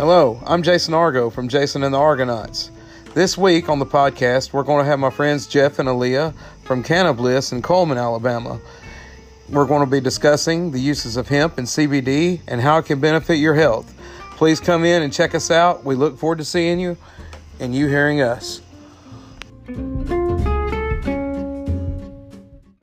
Hello, I'm Jason Argo from Jason and the Argonauts. This week on the podcast, we're going to have my friends Jeff and Aaliyah from Cannabliss in Cullman, Alabama. We're going to be discussing the uses of hemp and CBD and how it can benefit your health. Please come in and check us out. We look forward to seeing you and you hearing us.